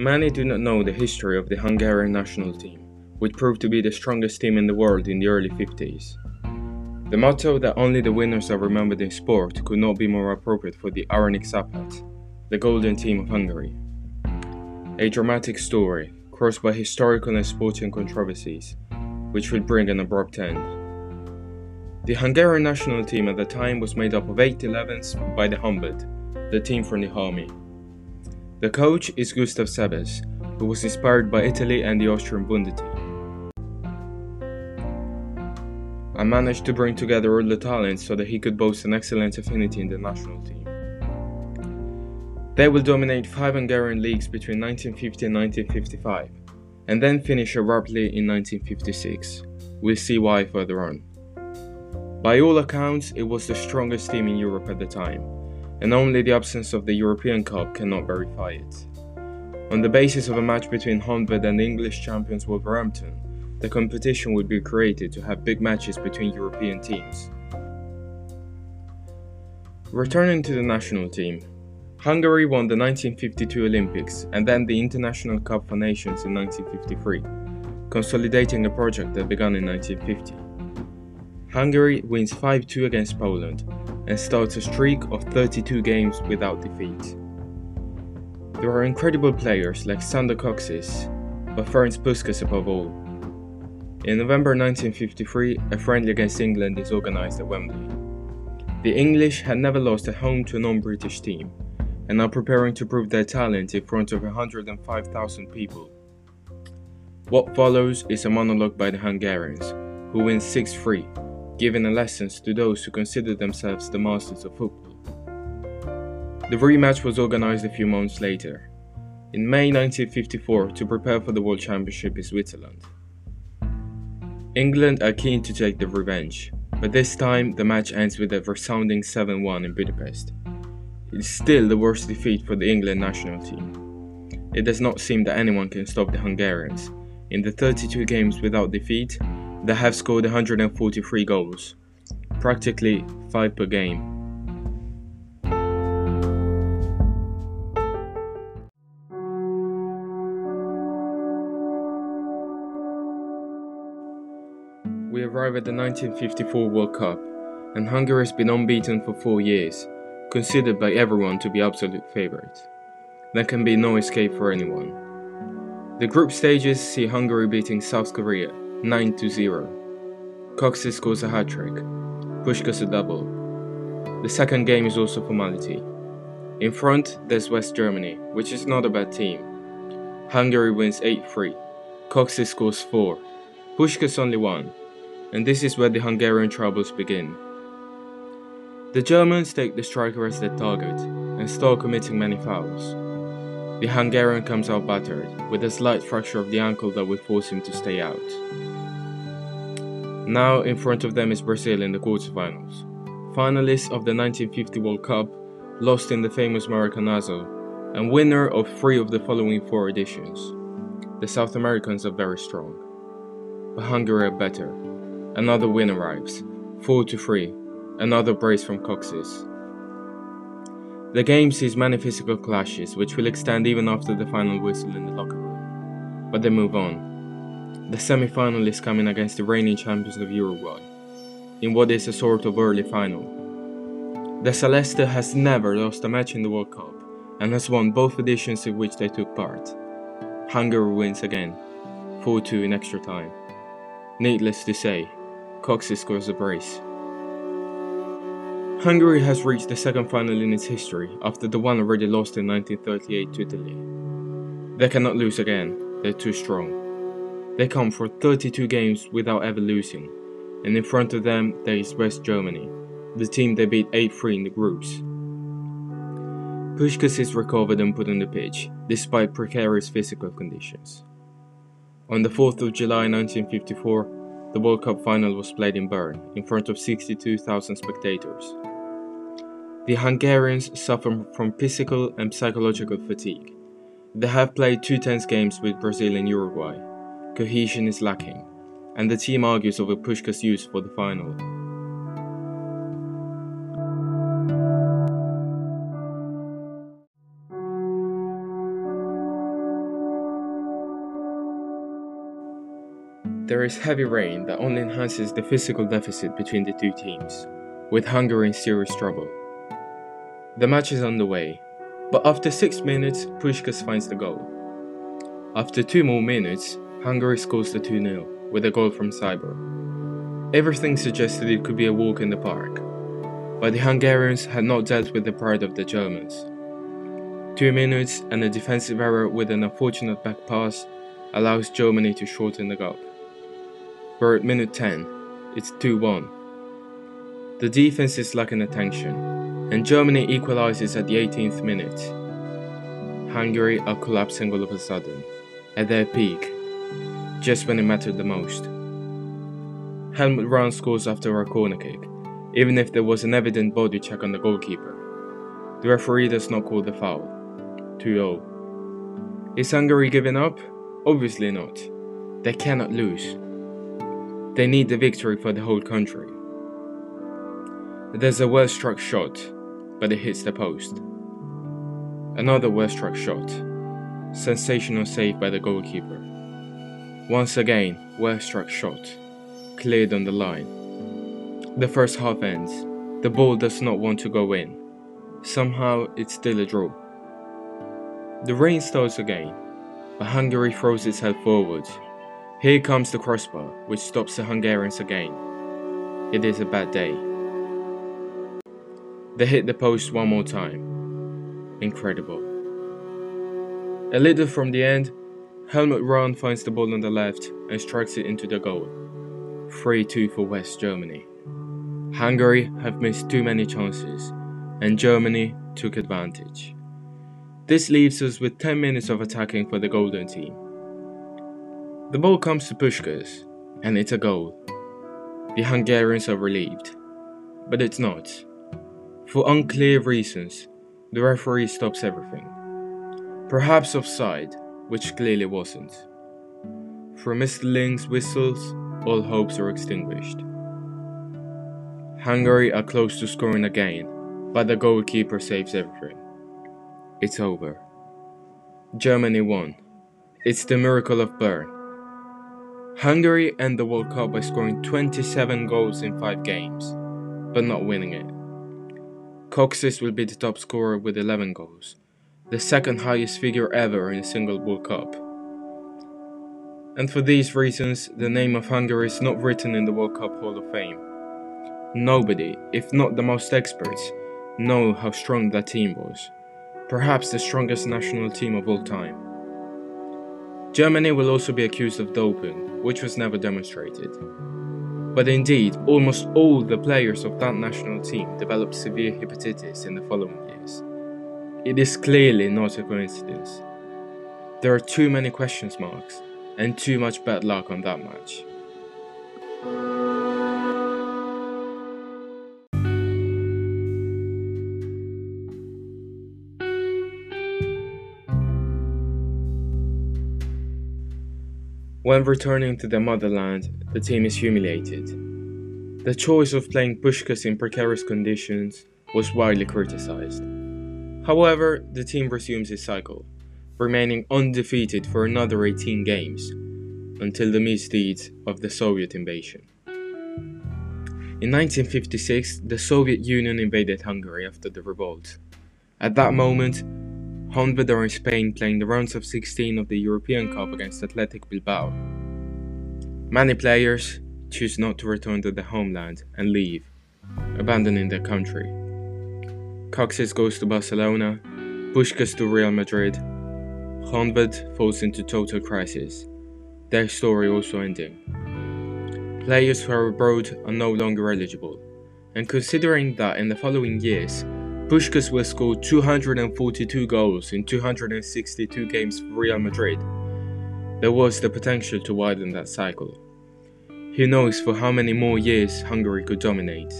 Many do not know the history of the Hungarian national team, which proved to be the strongest team in the world in the early 50s. The motto that only the winners are remembered in sport could not be more appropriate for the Aranyik Csapat, the golden team of Hungary. A dramatic story, crossed by historical and sporting controversies, which would bring an abrupt end. The Hungarian national team at the time was made up of 8 11s by the Honved, the team from the army. The coach is Gustav Sebes, who was inspired by Italy and the Austrian Bundesliga. I managed to bring together all the talents so that he could boast an excellent affinity in the national team. They will dominate five Hungarian leagues between 1950 and 1955, and then finish abruptly in 1956. We'll see why further on. By all accounts, it was the strongest team in Europe at the time, and only the absence of the European Cup cannot verify it. On the basis of a match between Honved and English champions Wolverhampton, the competition would be created to have big matches between European teams. Returning to the national team, Hungary won the 1952 Olympics and then the International Cup for Nations in 1953, consolidating a project that began in 1950. Hungary wins 5 2 against Poland and starts a streak of 32 games without defeat. There are incredible players like Sandor Kocsis, but Ferenc Puskas above all. In November 1953, a friendly against England is organised at Wembley. The English had never lost at home to a non British team and are preparing to prove their talent in front of 105,000 people. What follows is a monologue by the Hungarians, who win 6 3 giving a lessons to those who consider themselves the masters of football. The rematch was organized a few months later, in May 1954, to prepare for the World Championship in Switzerland. England are keen to take the revenge, but this time the match ends with a resounding 7 1 in Budapest. It is still the worst defeat for the England national team. It does not seem that anyone can stop the Hungarians. In the 32 games without defeat, they have scored 143 goals, practically 5 per game. We arrive at the 1954 World Cup, and Hungary has been unbeaten for four years, considered by everyone to be absolute favourites. There can be no escape for anyone. The group stages see Hungary beating South Korea, 9 to 0. Kocsis scores a hat trick, Puskas a double. The second game is also formality. In front, there's West Germany, which is not a bad team. Hungary wins 8 3. Kocsis scores 4. Puskas only 1. And this is where the Hungarian troubles begin. The Germans take the striker as their target and start committing many fouls. The Hungarian comes out battered, with a slight fracture of the ankle that will force him to stay out. Now in front of them is Brazil in the quarterfinals. Finalists of the 1950 World Cup, lost in the famous Maracanazo, and winner of three of the following four editions. The South Americans are very strong. But Hungary are better. Another win arrives, 4 to 3, another brace from Kocsis. The game sees many physical clashes, which will extend even after the final whistle in the locker room. But they move on. The semi final is coming against the reigning champions of Uruguay, in what is a sort of early final. The Celeste has never lost a match in the World Cup and has won both editions in which they took part. Hungary wins again, 4 2 in extra time. Needless to say, Kocsis scores a brace. Hungary has reached the second final in its history after the one already lost in 1938 to Italy. They cannot lose again, they're too strong. They come for 32 games without ever losing, and in front of them there is West Germany, the team they beat 8 3 in the groups. Puskas is recovered and put on the pitch, despite precarious physical conditions. On the 4th of July 1954, the World Cup final was played in Bern, in front of 62,000 spectators. The Hungarians suffer from physical and psychological fatigue. They have played two tense games with Brazil and Uruguay cohesion is lacking, and the team argues over Puskas' use for the final. There is heavy rain that only enhances the physical deficit between the two teams, with Hungary in serious trouble. The match is underway, but after 6 minutes, Puskas finds the goal. After 2 more minutes, Hungary scores the 2 0 with a goal from Czibor. Everything suggested it could be a walk in the park, but the Hungarians had not dealt with the pride of the Germans. Two minutes and a defensive error with an unfortunate back pass allows Germany to shorten the gap. We're at minute 10, it's 2 1. The defense is lacking attention, and Germany equalizes at the 18th minute. Hungary are collapsing all of a sudden, at their peak, just when it mattered the most. Helmut Rahn scores after a corner kick, even if there was an evident body check on the goalkeeper. The referee does not call the foul. 2 0. Is Hungary giving up? Obviously not. They cannot lose. They need the victory for the whole country. There's a well struck shot, but it hits the post. Another well struck shot. Sensational save by the goalkeeper. Once again, well struck shot. Cleared on the line. The first half ends. The ball does not want to go in. Somehow, it's still a draw. The rain starts again, but Hungary throws itself forward. Here comes the crossbar, which stops the Hungarians again. It is a bad day. They hit the post one more time. Incredible. A little from the end, Helmut Rahn finds the ball on the left and strikes it into the goal. 3 2 for West Germany. Hungary have missed too many chances, and Germany took advantage. This leaves us with 10 minutes of attacking for the Golden team. The ball comes to Puskas, and it's a goal. The Hungarians are relieved, but it's not. For unclear reasons, the referee stops everything. Perhaps offside, which clearly wasn't. From Mr. Ling's whistles, all hopes are extinguished. Hungary are close to scoring again, but the goalkeeper saves everything. It's over. Germany won. It's the miracle of Bern. Hungary end the World Cup by scoring 27 goals in 5 games, but not winning it. Kocsis will be the top scorer with 11 goals, the second highest figure ever in a single World Cup. And for these reasons, the name of Hungary is not written in the World Cup Hall of Fame. Nobody, if not the most experts, know how strong that team was. Perhaps the strongest national team of all time. Germany will also be accused of doping, which was never demonstrated. But indeed, almost all the players of that national team developed severe hepatitis in the following years. It is clearly not a coincidence. There are too many question marks and too much bad luck on that match. When returning to their motherland, the team is humiliated. The choice of playing Puskas in precarious conditions was widely criticized. However, the team resumes its cycle, remaining undefeated for another 18 games, until the misdeeds of the Soviet invasion. In 1956, the Soviet Union invaded Hungary after the revolt. At that moment, Honved are in Spain playing the rounds of 16 of the European Cup against Athletic Bilbao. Many players choose not to return to their homeland and leave, abandoning their country. Kocsis goes to Barcelona, Puskas to Real Madrid, Honved falls into total crisis, their story also ending. Players who are abroad are no longer eligible, and considering that in the following years, Puskas will score 242 goals in 262 games for Real Madrid. There was the potential to widen that cycle. Who knows for how many more years Hungary could dominate.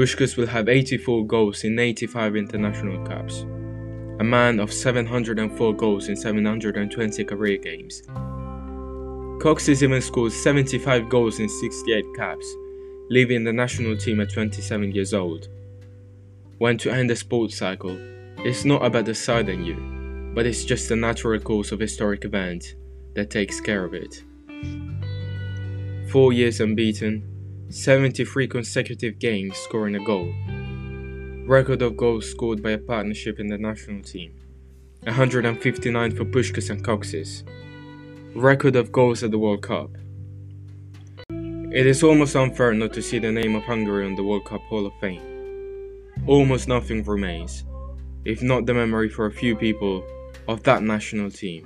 Puskas will have 84 goals in 85 international caps, a man of 704 goals in 720 career games. Kocsis even scored 75 goals in 68 caps, leaving the national team at 27 years old when to end a sports cycle. It's not about deciding you, but it's just the natural course of historic events that takes care of it. 4 years unbeaten, 73 consecutive games scoring a goal. Record of goals scored by a partnership in the national team. 159 for Puskas and Kocsis. Record of goals at the World Cup. It is almost unfair not to see the name of Hungary on the World Cup Hall of Fame. Almost nothing remains, if not the memory for a few people of that national team,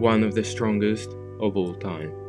one of the strongest of all time.